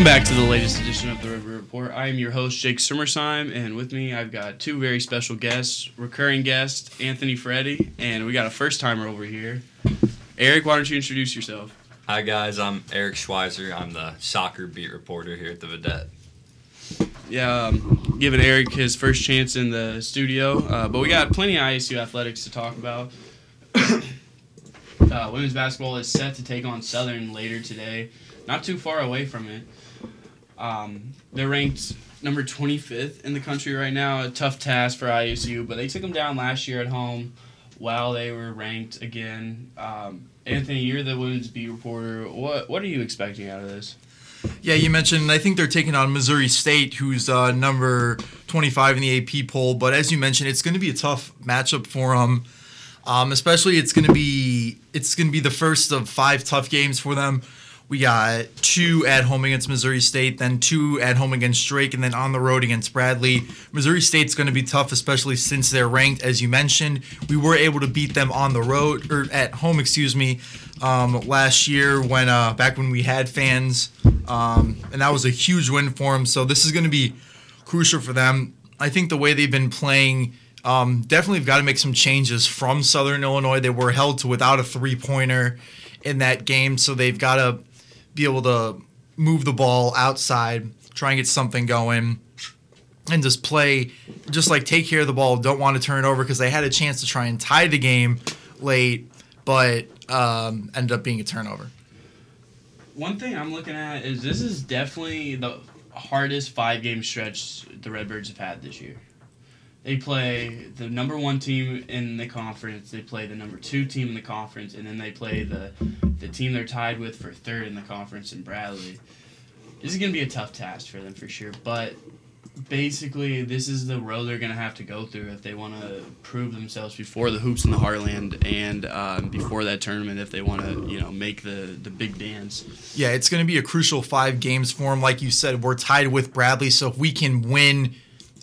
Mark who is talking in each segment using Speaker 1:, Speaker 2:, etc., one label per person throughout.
Speaker 1: Welcome back to the latest edition of the River Report. I am your host, Jake Summersheim, and with me I've got two very special guests, recurring guest, Anthony Freddy, and we got a first timer over here. Eric, why don't you introduce yourself?
Speaker 2: Hi guys, I'm Eric Schweizer. I'm the soccer beat reporter here at the Vidette.
Speaker 1: Yeah, um, giving Eric his first chance in the studio, uh, but we got plenty of ISU athletics to talk about. uh, women's basketball is set to take on Southern later today, not too far away from it. Um, they're ranked number 25th in the country right now. A tough task for ISU, but they took them down last year at home while they were ranked again. Um, Anthony, you're the women's beat reporter. What what are you expecting out of this?
Speaker 3: Yeah, you mentioned. I think they're taking on Missouri State, who's uh, number 25 in the AP poll. But as you mentioned, it's going to be a tough matchup for them. Um, especially, it's going to be it's going to be the first of five tough games for them. We got two at home against Missouri State, then two at home against Drake, and then on the road against Bradley. Missouri State's going to be tough, especially since they're ranked, as you mentioned. We were able to beat them on the road or at home, excuse me, um, last year when uh, back when we had fans, um, and that was a huge win for them. So this is going to be crucial for them. I think the way they've been playing. Um, definitely have got to make some changes from Southern Illinois. They were held to without a three pointer in that game, so they've got to be able to move the ball outside, try and get something going, and just play, just like take care of the ball. Don't want to turn it over because they had a chance to try and tie the game late, but um, ended up being a turnover.
Speaker 1: One thing I'm looking at is this is definitely the hardest five game stretch the Redbirds have had this year. They play the number one team in the conference. They play the number two team in the conference, and then they play the the team they're tied with for third in the conference in Bradley. This is gonna be a tough task for them for sure, but basically this is the road they're gonna have to go through if they want to prove themselves before the hoops in the Heartland and um, before that tournament if they want to you know make the the big dance.
Speaker 3: Yeah, it's going to be a crucial five games for them. Like you said, we're tied with Bradley, so if we can win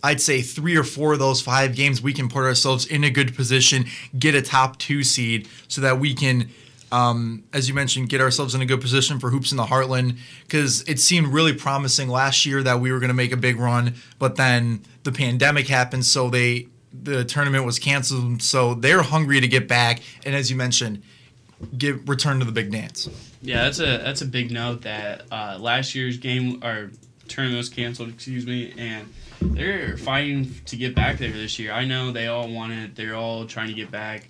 Speaker 3: I'd say three or four of those five games, we can put ourselves in a good position, get a top two seed, so that we can, um, as you mentioned, get ourselves in a good position for hoops in the Heartland. Because it seemed really promising last year that we were going to make a big run, but then the pandemic happened, so they the tournament was canceled. So they're hungry to get back, and as you mentioned, get return to the big dance.
Speaker 1: Yeah, that's a that's a big note that uh, last year's game or tournament was canceled. Excuse me, and they're fighting to get back there this year. I know they all want it. They're all trying to get back.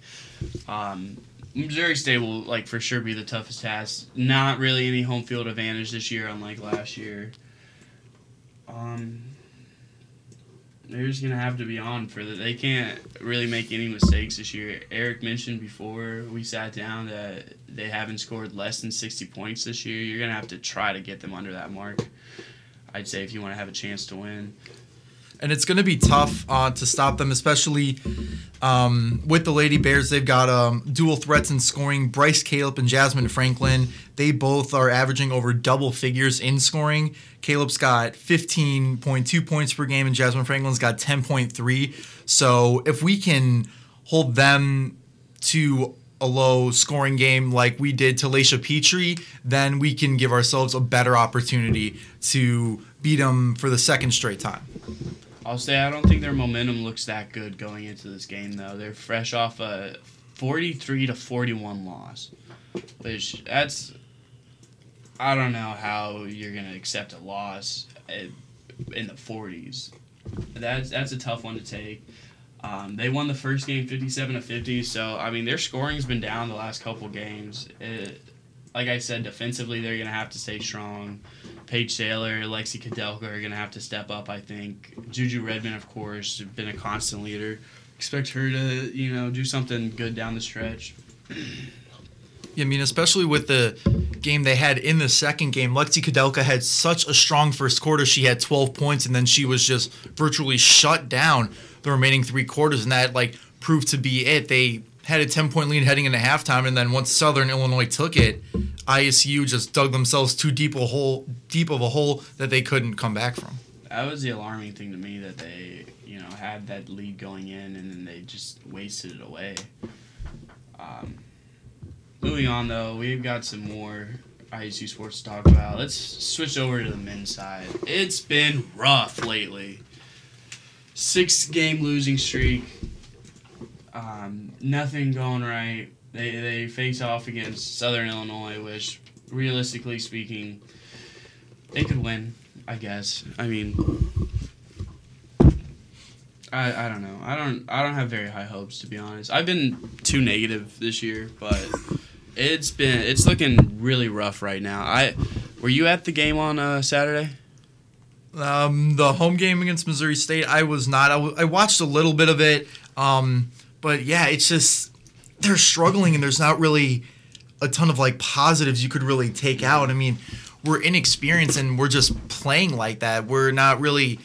Speaker 1: Um, Missouri State will like for sure be the toughest task. Not really any home field advantage this year, unlike last year. Um, they're just gonna have to be on for that. They can't really make any mistakes this year. Eric mentioned before we sat down that they haven't scored less than sixty points this year. You're gonna have to try to get them under that mark. I'd say if you want to have a chance to win
Speaker 3: and it's going to be tough uh, to stop them, especially um, with the Lady Bears. They've got um, dual threats in scoring. Brice Calip and Jasmine Franklin. They both are averaging over double figures in scoring. Calip's got 15.2 points per game, and Jasmine Franklin's got 10.3. So if we can hold them to a low scoring game like we did to Lacia Petrie, then we can give ourselves a better opportunity to beat them for the second straight time.
Speaker 1: I'll say I don't think their momentum looks that good going into this game though. They're fresh off a 43 to 41 loss, which that's I don't know how you're gonna accept a loss in the 40s. That's that's a tough one to take. Um, they won the first game 57 to 50, so I mean their scoring's been down the last couple games. It, like I said, defensively they're gonna have to stay strong. Paige Saylor, Lexi Kadelka are going to have to step up, I think. Juju Redmond, of course, been a constant leader. Expect her to, you know, do something good down the stretch.
Speaker 3: Yeah, I mean, especially with the game they had in the second game, Lexi Kadelka had such a strong first quarter. She had 12 points, and then she was just virtually shut down the remaining three quarters, and that like proved to be it. They had a 10 point lead heading into halftime, and then once Southern Illinois took it, ISU just dug themselves too deep a hole, deep of a hole that they couldn't come back from.
Speaker 1: That was the alarming thing to me that they, you know, had that lead going in and then they just wasted it away. Um, moving on though, we've got some more ISU Sports to talk about. Let's switch over to the men's side. It's been rough lately. Six game losing streak. Um, nothing going right. They they face off against Southern Illinois, which realistically speaking, they could win. I guess. I mean, I, I don't know. I don't I don't have very high hopes to be honest. I've been too negative this year, but it's been it's looking really rough right now. I were you at the game on uh, Saturday?
Speaker 3: Um, the home game against Missouri State, I was not. I, w- I watched a little bit of it, um, but yeah, it's just they're struggling, and there's not really a ton of like positives you could really take out. I mean, we're inexperienced and we're just playing like that. We're not really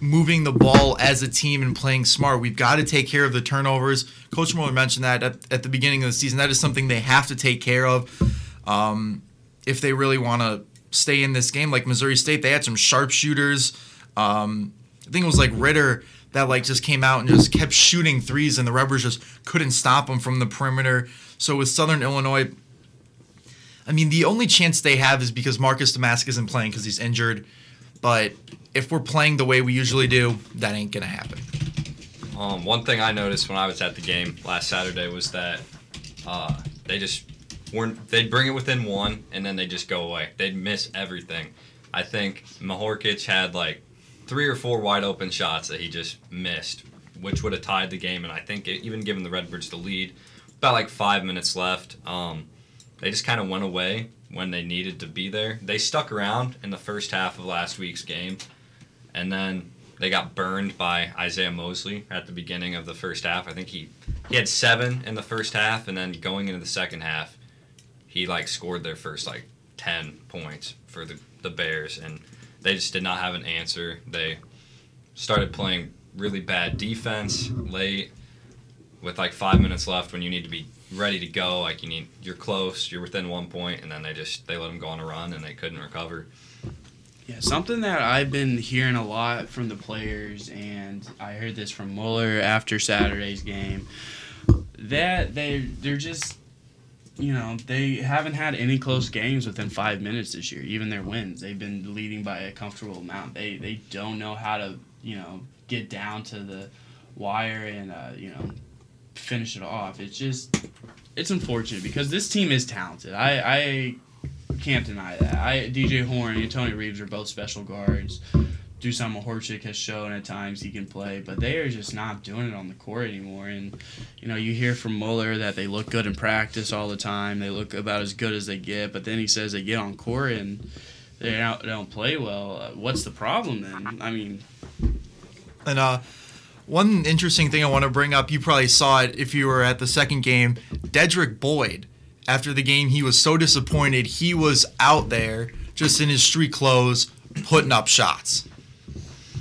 Speaker 3: moving the ball as a team and playing smart. We've got to take care of the turnovers. Coach Muller mentioned that at, at the beginning of the season. That is something they have to take care of um, if they really want to stay in this game. Like Missouri State, they had some sharpshooters. Um, I think it was like Ritter that like just came out and just kept shooting threes, and the Rebels just couldn't stop them from the perimeter. So with Southern Illinois, I mean, the only chance they have is because Marcus Domask isn't playing because he's injured. But if we're playing the way we usually do, that ain't gonna happen.
Speaker 2: Um, one thing I noticed when I was at the game last Saturday was that uh, they just weren't. They'd bring it within one, and then they just go away. They'd miss everything. I think Mahorcic had like three or four wide open shots that he just missed, which would have tied the game, and I think it, even given the Redbirds the lead. About like five minutes left. Um, they just kind of went away when they needed to be there. They stuck around in the first half of last week's game, and then they got burned by Isiaih Mosley at the beginning of the first half. I think he he had seven in the first half, and then going into the second half, he like scored their first like ten points for the the Bears, and they just did not have an answer. They started playing really bad defense late with like five minutes left when you need to be ready to go. Like you need, you're close, you're within one point, and then they just they let them go on a run and they couldn't recover.
Speaker 1: Yeah, something that I've been hearing a lot from the players, and I heard this from Muller after Saturday's game, that they they're just, you know, they haven't had any close games within five minutes this year. Even their wins, they've been leading by a comfortable amount. They they don't know how to you know get down to the wire and uh, you know finish it off. It's just it's unfortunate because this team is talented. I I can't deny that. I DJ Horn and Tony Reeves are both special guards. Dusan Mahorcic has shown at times he can play, but they are just not doing it on the court anymore. And you know, you hear from Muller that they look good in practice all the time. They look about as good as they get, but then he says they get on court and they don't, they don't play well. Uh, what's the problem then? I mean,
Speaker 3: And uh, one interesting thing I want to bring up, you probably saw it if you were at the second game. Dedric Boyd, after the game, he was so disappointed. He was out there just in his street clothes, putting up shots.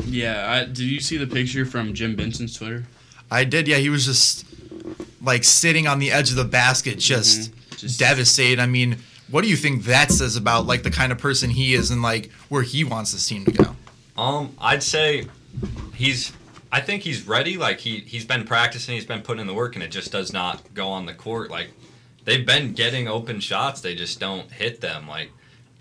Speaker 1: Yeah. I, did you see the picture from Jim Benson's Twitter?
Speaker 3: I did, yeah. He was just like sitting on the edge of the basket, just,
Speaker 1: Just-
Speaker 3: devastated. I mean, what do you think that says about like the kind of person he is and like where he wants this team to go?
Speaker 2: Um, I'd say he's. I think he's ready. Like he he's been practicing, he's been putting in the work, and it just does not go on the court. Like they've been getting open shots, they just don't hit them. Like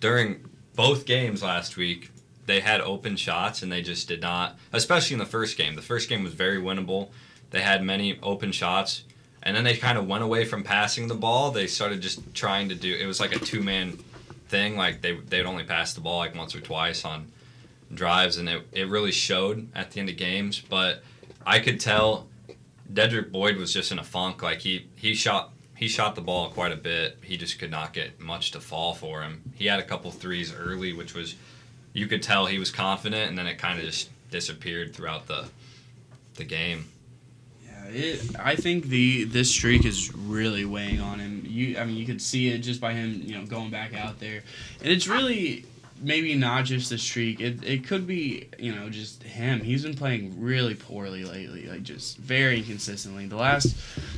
Speaker 2: during both games last week, they had open shots and they just did not. Especially in the first game. The first game was very winnable. They had many open shots, and then they kind of went away from passing the ball. They started just trying to do. It was like a two man thing. Like they they'd only pass the ball like once or twice on drives, and it, it really showed at the end of games. But I could tell Dedric Boyd was just in a funk. Like he he shot he shot the ball quite a bit. He just could not get much to fall for him. He had a couple threes early, which was you could tell he was confident, and then it kind of just disappeared throughout the the game.
Speaker 1: Yeah, it, I think the this streak is really weighing on him. You, I mean, you could see it just by him, you know, going back out there, and it's really maybe not just the streak. It it could be, you know, just him. He's been playing really poorly lately, like just very inconsistently. The last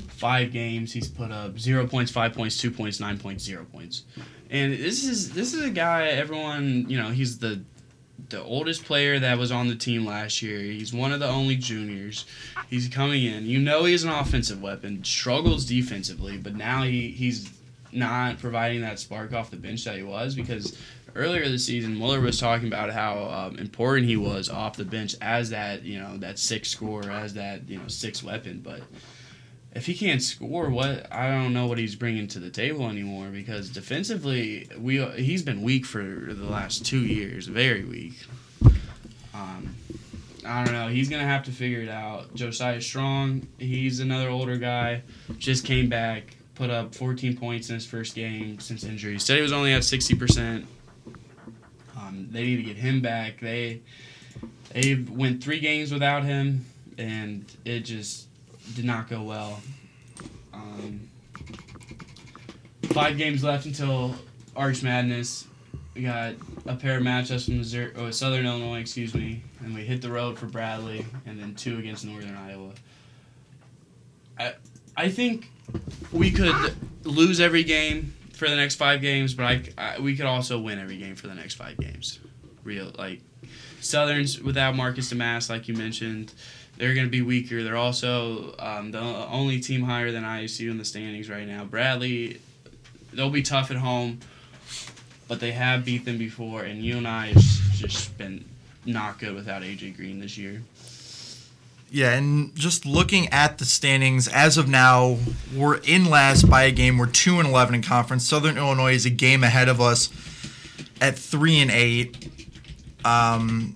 Speaker 1: five games, he's put up zero points, five points, two points, nine points, zero points, and this is this is a guy everyone, you know, he's the the oldest player that was on the team last year. He's one of the only juniors. He's coming in. You know he's an offensive weapon. Struggles defensively, but now he, he's not providing that spark off the bench that he was because earlier this season Muller was talking about how um, important he was off the bench as that you know that six scorer as that you know six weapon but if he can't score what I don't know what he's bringing to the table anymore because defensively we he's been weak for the last 2 years very weak um, I don't know. He's gonna have to figure it out. Josiah Strong, he's another older guy, just came back, put up 14 points in his first game since injury. Said he was only at 60 percent. Um, they need to get him back. They they went three games without him, and it just did not go well. Um, five games left until Arch Madness. We got a pair of matchups from Missouri, oh, Southern Illinois, excuse me, and we hit the road for Bradley, and then two against Northern Iowa. I, I think we could lose every game for the next five games, but I, I we could also win every game for the next five games. Real like Southern's without Marcus Damas, like you mentioned, they're going to be weaker. They're also um, the only team higher than ISU in the standings right now. Bradley, they'll be tough at home but they have beat them before, and you UNI has just been not good without AJ Green this year.
Speaker 3: Yeah, and just looking at the standings as of now, we're in last by a game. We're two and eleven in conference. Southern Illinois is a game ahead of us at three and eight. Um,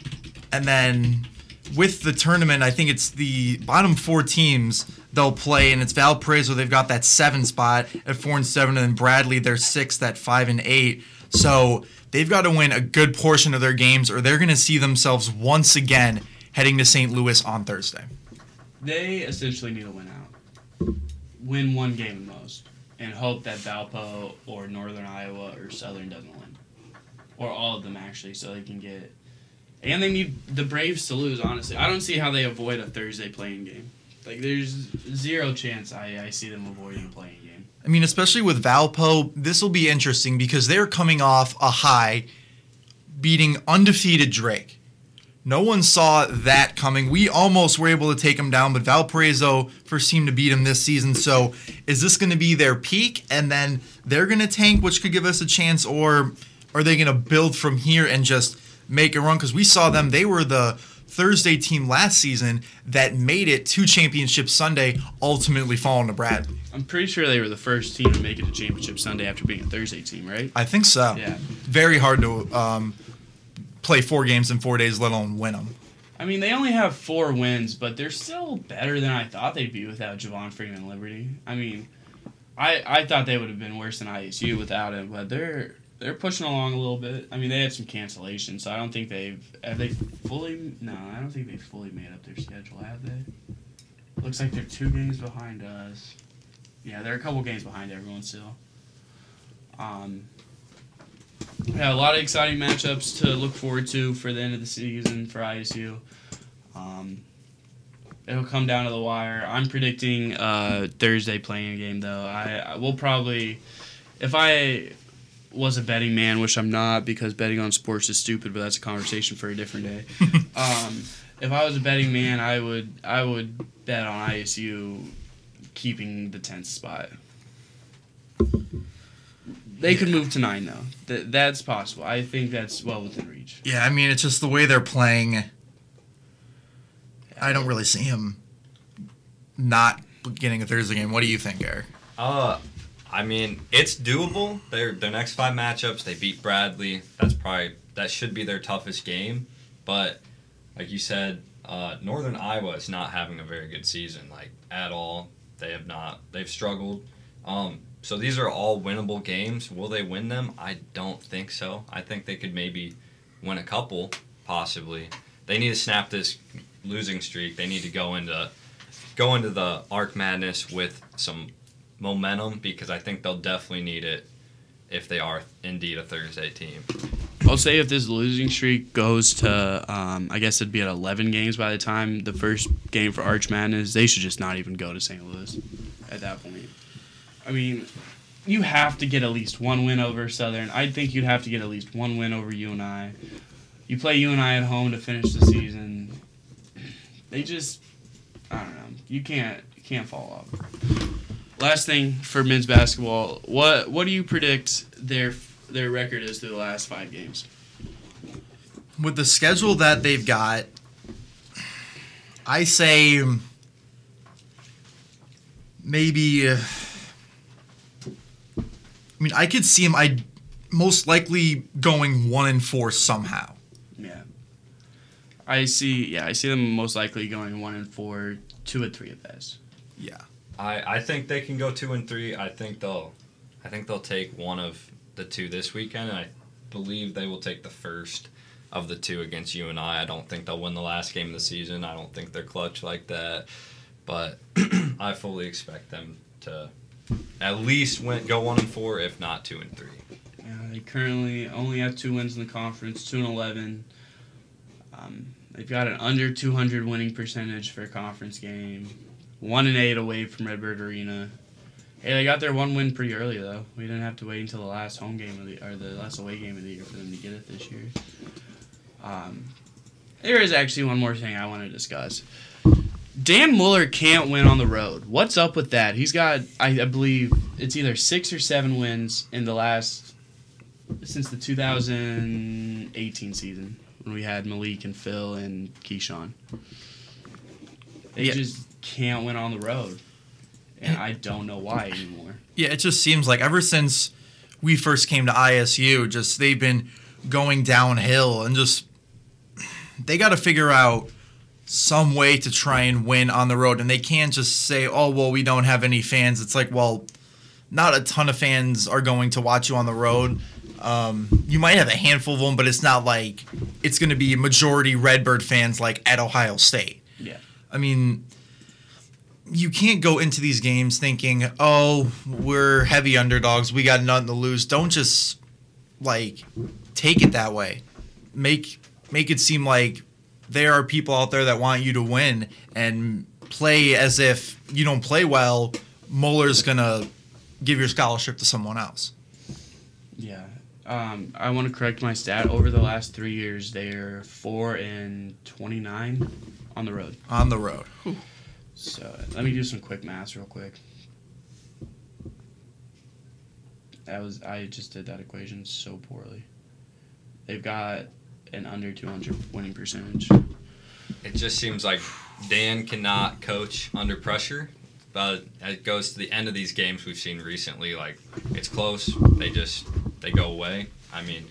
Speaker 3: and then with the tournament, I think it's the bottom four teams they'll play, and it's Valparaiso. They've got that seven spot at four and seven, and then Bradley they're sixth at five and eight. So they've got to win a good portion of their games, or they're going to see themselves once again heading to St. Louis on Thursday.
Speaker 1: They essentially need to win out, win one game at most, and hope that Valpo or Northern Iowa or Southern doesn't win, or all of them actually, so they can get. And they need the Braves to lose. Honestly, I don't see how they avoid a Thursday playing game. Like, there's zero chance I, I see them avoiding a playing game.
Speaker 3: I mean, especially with Valpo, this will be interesting because they're coming off a high beating undefeated Drake. No one saw that coming. We almost were able to take them down, but Valparaiso first team to beat them this season. So, is this going to be their peak and then they're going to tank, which could give us a chance, or are they going to build from here and just make a run? Because we saw them, they were the Thursday team last season that made it to Championship Sunday, ultimately falling to Bradley.
Speaker 1: I'm pretty sure they were the first team to make it to Championship Sunday after being a Thursday team, right?
Speaker 3: I think so.
Speaker 1: Yeah.
Speaker 3: Very hard to um, play four games in four days, let alone win them.
Speaker 1: I mean, they only have four wins, but they're still better than I thought they'd be without Javon Freeman Liberty. I mean, I I thought they would have been worse than ISU without him, but they're they're pushing along a little bit. I mean, they had some cancellations, so I don't think they've have they fully. No, I don't think they've fully made up their schedule, have they? Looks like they're two games behind us. Yeah, they're a couple games behind everyone still. Um, yeah, a lot of exciting matchups to look forward to for the end of the season for ISU. Um, it'll come down to the wire. I'm predicting uh, Thursday playing game though. I, I will probably, if I was a betting man, which I'm not because betting on sports is stupid, but that's a conversation for a different day. um, if I was a betting man, I would I would bet on ISU keeping the tenth spot. They could move to nine though. Th- that's possible. I think that's well within reach.
Speaker 3: Yeah, I mean, it's just the way they're playing. I don't really see him not getting a Thursday game. What do you think, Eric?
Speaker 2: Uh, I mean, it's doable. Their their next five matchups, they beat Bradley. That's probably that should be their toughest game. But like you said, uh, Northern Iowa is not having a very good season, like at all. They have not. They've struggled. Um, so these are all winnable games. Will they win them? I don't think so. I think they could maybe win a couple, possibly. They need to snap this losing streak. They need to go into go into the Arch Madness with some momentum because I think they'll definitely need it if they are indeed a Thursday team.
Speaker 1: I'll say if this losing streak goes to, um, I guess it'd be at 11 games by the time the first game for Arch Madness, they should just not even go to St. Louis at that point. I mean, you have to get at least one win over Southern. I think you'd have to get at least one win over you and I. You play you and I at home to finish the season. They just, I don't know. You can't, you can't fall off. Last thing for men's basketball. What what do you predict their their record is through the last five games?
Speaker 3: With the schedule that they've got, I say maybe. Uh, I mean, I could see him. I most likely going one and four somehow.
Speaker 1: Yeah. I see. Yeah, I see them most likely going one and four, two and three at best.
Speaker 3: Yeah.
Speaker 2: I, I think they can go two and three. I think they'll I think they'll take one of the two this weekend and I believe they will take the first of the two against you and I. I don't think they'll win the last game of the season. I don't think they're clutch like that. But I fully expect them to at least win, go one and four, if not two and three.
Speaker 1: Yeah, they currently only have two wins in the conference, two and eleven. Um, they've got an under 200 winning percentage for a conference game, one and eight away from Redbird Arena. Hey, they got their one win pretty early though. We didn't have to wait until the last home game of the or the last away game of the year for them to get it this year. Um, there is actually one more thing I want to discuss. Dan Muller can't win on the road. What's up with that? He's got, I, I believe, it's either six or seven wins in the last since the 2018 season when we had Malik and Phil and Keyshawn. They
Speaker 3: Yeah.
Speaker 1: just can't win on the road, and I don't know why anymore.
Speaker 3: Yeah, it just seems like ever since we first came to ISU, just they've been going downhill and just they got to figure out some way to try and win on the road and they can't just say, "Oh, well, we don't have any fans." It's like, well, not a ton of fans are going to watch you on the road. Um, you might have a handful of them, but it's not like it's going to be majority Redbird fans like at Ohio State.
Speaker 1: Yeah.
Speaker 3: I mean, you can't go into these games thinking, "Oh, we're heavy underdogs. We got nothing to lose." Don't just like take it that way. Make make it seem like there are people out there that want you to win and play as if you don't play well. Muller's gonna give your scholarship to someone else.
Speaker 1: Yeah. Um, I want to correct my stat. Over the last three years, they're four and twenty-nine on the road.
Speaker 3: on the road.
Speaker 1: So let me do some quick math real quick. That was I just did that equation so poorly. They've got an under 200 winning percentage.
Speaker 2: It just seems like Dan cannot coach under pressure. But it goes to the end of these games we've seen recently, like it's close. They just they go away. I mean,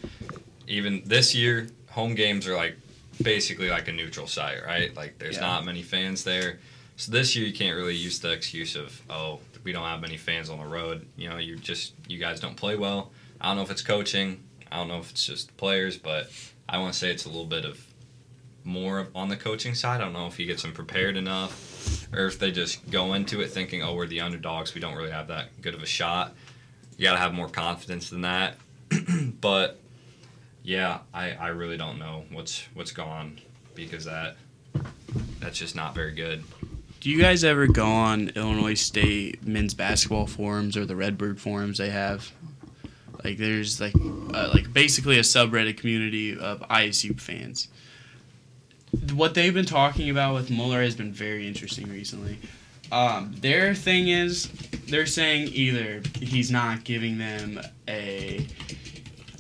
Speaker 2: even this year, home games are like basically like a neutral site, right? Like there's
Speaker 1: Yeah.
Speaker 2: not many fans there. So this year you can't really use the excuse of oh we don't have many fans on the road. You know, you just you guys don't play well. I don't know if it's coaching. I don't know if it's just players, but I want to say it's a little bit of more on the coaching side. I don't know if he gets them prepared enough, or if they just go into it thinking, "Oh, we're the underdogs. We don't really have that good of a shot." You got to have more confidence than that. but yeah, I, I really don't know what's what's gone because that that's just not very good.
Speaker 1: Do you guys ever go on Illinois State men's basketball forums or the Redbird forums they have? Like there's like uh, like basically a subreddit community of ISU fans. What they've been talking about with Muller has been very interesting recently. Um, their thing is they're saying either he's not giving them a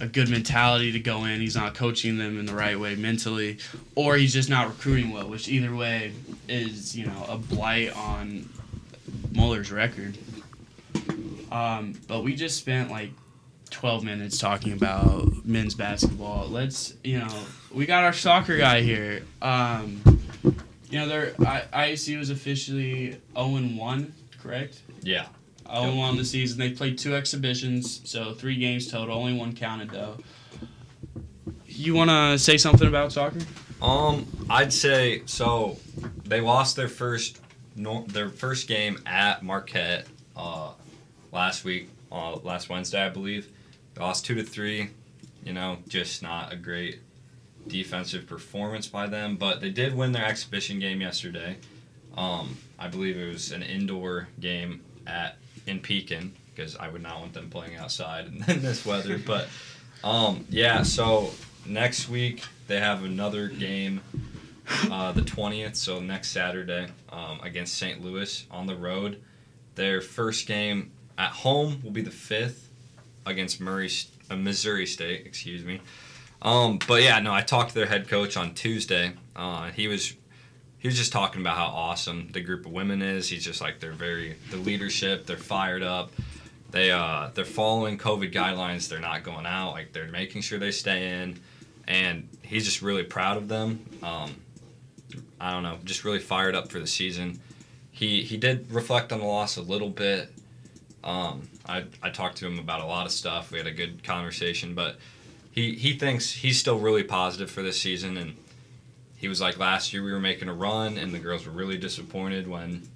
Speaker 1: a good mentality to go in, he's not coaching them in the right way mentally, or he's just not recruiting well, which either way is, you know, a blight on Muller's record. Um, but we just spent like 12 minutes talking about men's basketball. Let's, you know, we got our soccer guy here. Um, you know, they're, I, ISU is officially 0 1, correct?
Speaker 2: Yeah.
Speaker 1: 0 1 the season. They played two exhibitions, so three games total. Only one counted, though. You want to say something about soccer?
Speaker 2: Um, I'd say so. They lost their first their first game at Marquette uh, last week, uh, last Wednesday, I believe. They lost two to three. You know, just not a great defensive performance by them, but they did win their exhibition game yesterday. Um, I believe it was an indoor game at in Pekin because I would not want them playing outside in, this weather. But um, yeah, so next week they have another game, uh, the twentieth, so next Saturday um, against St. Louis on the road. Their first game at home will be the fifth against Murray, uh, Missouri State. Excuse me. Um, but yeah, no, I talked to their head coach on Tuesday. Uh, he was he was just talking about how awesome the group of women is. He's just like they're very the leadership. They're fired up. They uh they're following COVID guidelines. They're not going out. Like they're making sure they stay in, and he's just really proud of them. Um, I don't know, just really fired up for the season. He he did reflect on the loss a little bit. Um, I I talked to him about a lot of stuff. We had a good conversation, but he he thinks he's still really positive for this season and he was like last year we were making a run and the girls were really disappointed when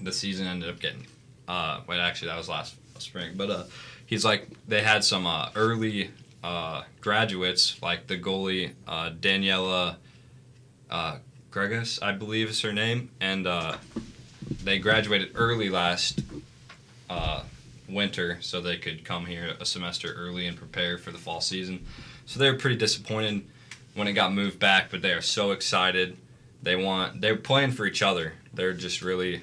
Speaker 2: the season ended up getting uh wait actually that was last spring. But uh he's like they had some uh, early uh graduates like the goalie uh Daniela uh Gregus I believe is her name. And uh they graduated early last uh winter so they could come here a semester early and prepare for the fall season. So they were pretty disappointed when it got moved back, but they are so excited. They want they're playing for each other. They're just really,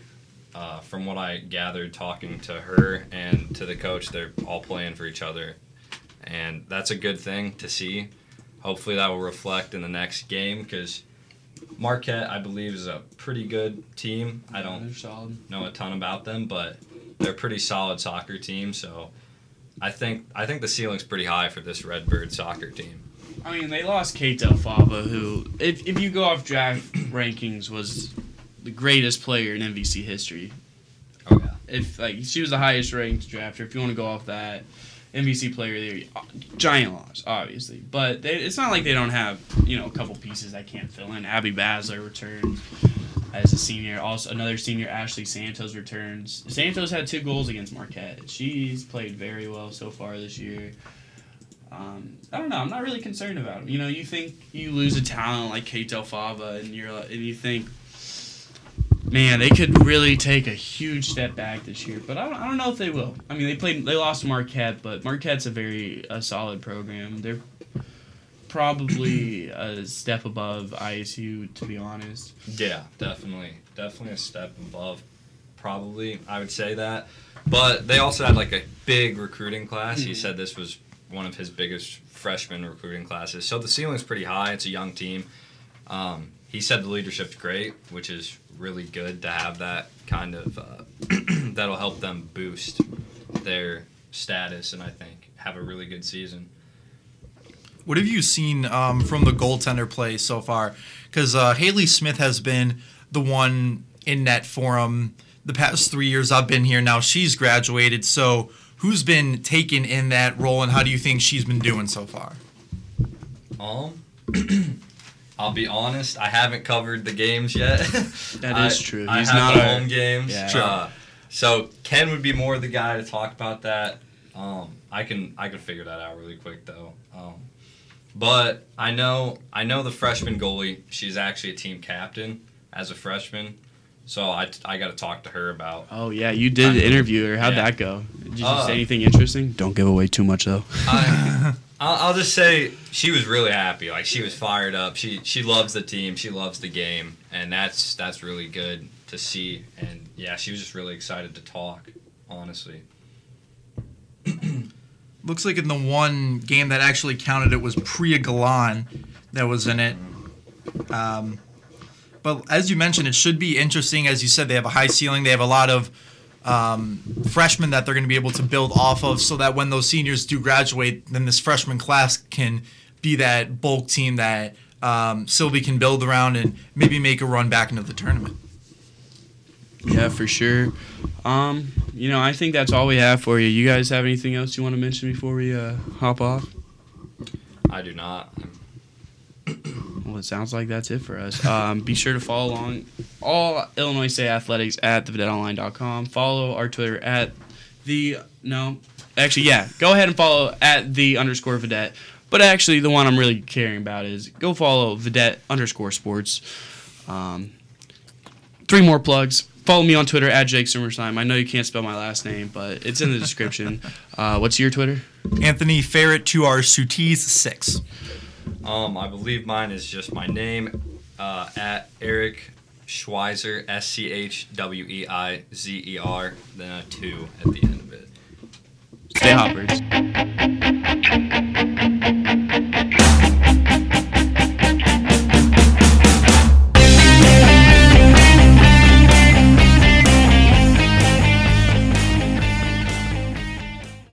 Speaker 2: uh, from what I gathered talking to her and to the coach, they're all playing for each other, and that's a good thing to see. Hopefully, that will reflect in the next game because Marquette, I believe, is a pretty good team. I don't know a ton about them, but they're a pretty solid soccer team. So I think I think the ceiling's pretty high for this Redbird soccer team.
Speaker 1: I mean, they lost Kate Del Fava, who, if, if you go off draft rankings, was the greatest player in MVC history.
Speaker 2: Oh yeah.
Speaker 1: If like she was the highest ranked drafter, if you want to go off that MVC player, there, uh, giant loss, obviously. But they, it's not like they don't have you know a couple pieces that can't fill in. Abby Basler returns as a senior. Also, another senior, Ashley Santos returns. Santos had two goals against Marquette. She's played very well so far this year. Um, I don't know. I'm not really concerned about them. You know, you think you lose a talent like Kate Del Fava, and you're and you think, man, they could really take a huge step back this year. But I don't, I don't know if they will. I mean, they played, they lost Marquette, but Marquette's a very a solid program. They're probably a step above ISU, to be honest.
Speaker 2: Yeah, definitely, definitely a step above. Probably, I would say that. But they also had like a big recruiting class. He
Speaker 1: Mhm.
Speaker 2: said this was one of his biggest freshman recruiting classes. So the ceiling's pretty high. It's a young team. Um, he said the leadership's great, which is really good to have that kind of. Uh, that'll help them boost their status, and I think have a really good season.
Speaker 3: What have you seen um, from the goaltender play so far? Because uh, Haley Smith has been the one in net for him the past three years I've been here. Now she's graduated, so who's been taken in that role, and how do you think she's been doing so far?
Speaker 2: Um, I'll be honest, I haven't covered the games yet.
Speaker 1: That
Speaker 2: I-
Speaker 1: is true.
Speaker 2: I
Speaker 1: He's
Speaker 2: have
Speaker 1: not
Speaker 2: the home games.
Speaker 1: Yeah.
Speaker 3: Sure.
Speaker 2: Uh, so Ken would be more the guy to talk about that. Um, I can I can figure that out really quick though. Um, but I know I know the freshman goalie. She's actually a team captain as a freshman. So I, I got to talk to her about.
Speaker 1: Oh yeah, you did interview her. How'd
Speaker 2: Yeah.
Speaker 1: that go? Did you
Speaker 2: Uh,
Speaker 1: say anything interesting? Don't give away too much though.
Speaker 2: I, I'll, I'll just say she was really happy. Like she was fired up. She she loves the team. She loves the game, and that's that's really good to see. And yeah, she was just really excited to talk. Honestly.
Speaker 3: Looks like in the one game that actually counted, it was Priya Galan that was in it. Um, but as you mentioned, it should be interesting. As you said, they have a high ceiling. They have a lot of um, freshmen that they're going to be able to build off of, so that when those seniors do graduate, then this freshman class can be that bulk team that um, Sylvie can build around and maybe make a run back into the tournament.
Speaker 1: Yeah, for sure. Um, you know, I think that's all we have for you. You guys have anything else you want to mention before we uh, hop off?
Speaker 2: I do not.
Speaker 1: Well, it sounds like that's it for us. Um, be sure to follow along all Illinois State athletics at thevidetteonline.com. Follow our Twitter at the no, actually yeah, go ahead and follow at the underscore vidette. But actually, the one I'm really caring about is go follow vidette underscore sports. Um, three more plugs. Follow me on Twitter at Jake Summersheim. I know you can't spell my last name, but it's in the description. Uh, what's your Twitter?
Speaker 3: Anthony Ferret, 2R Sutees, 6.
Speaker 2: Um, I believe mine is just my name uh, at Eric Schweizer, S C H W E I Z E R, then a two at the end of it.
Speaker 1: Stay hoppers.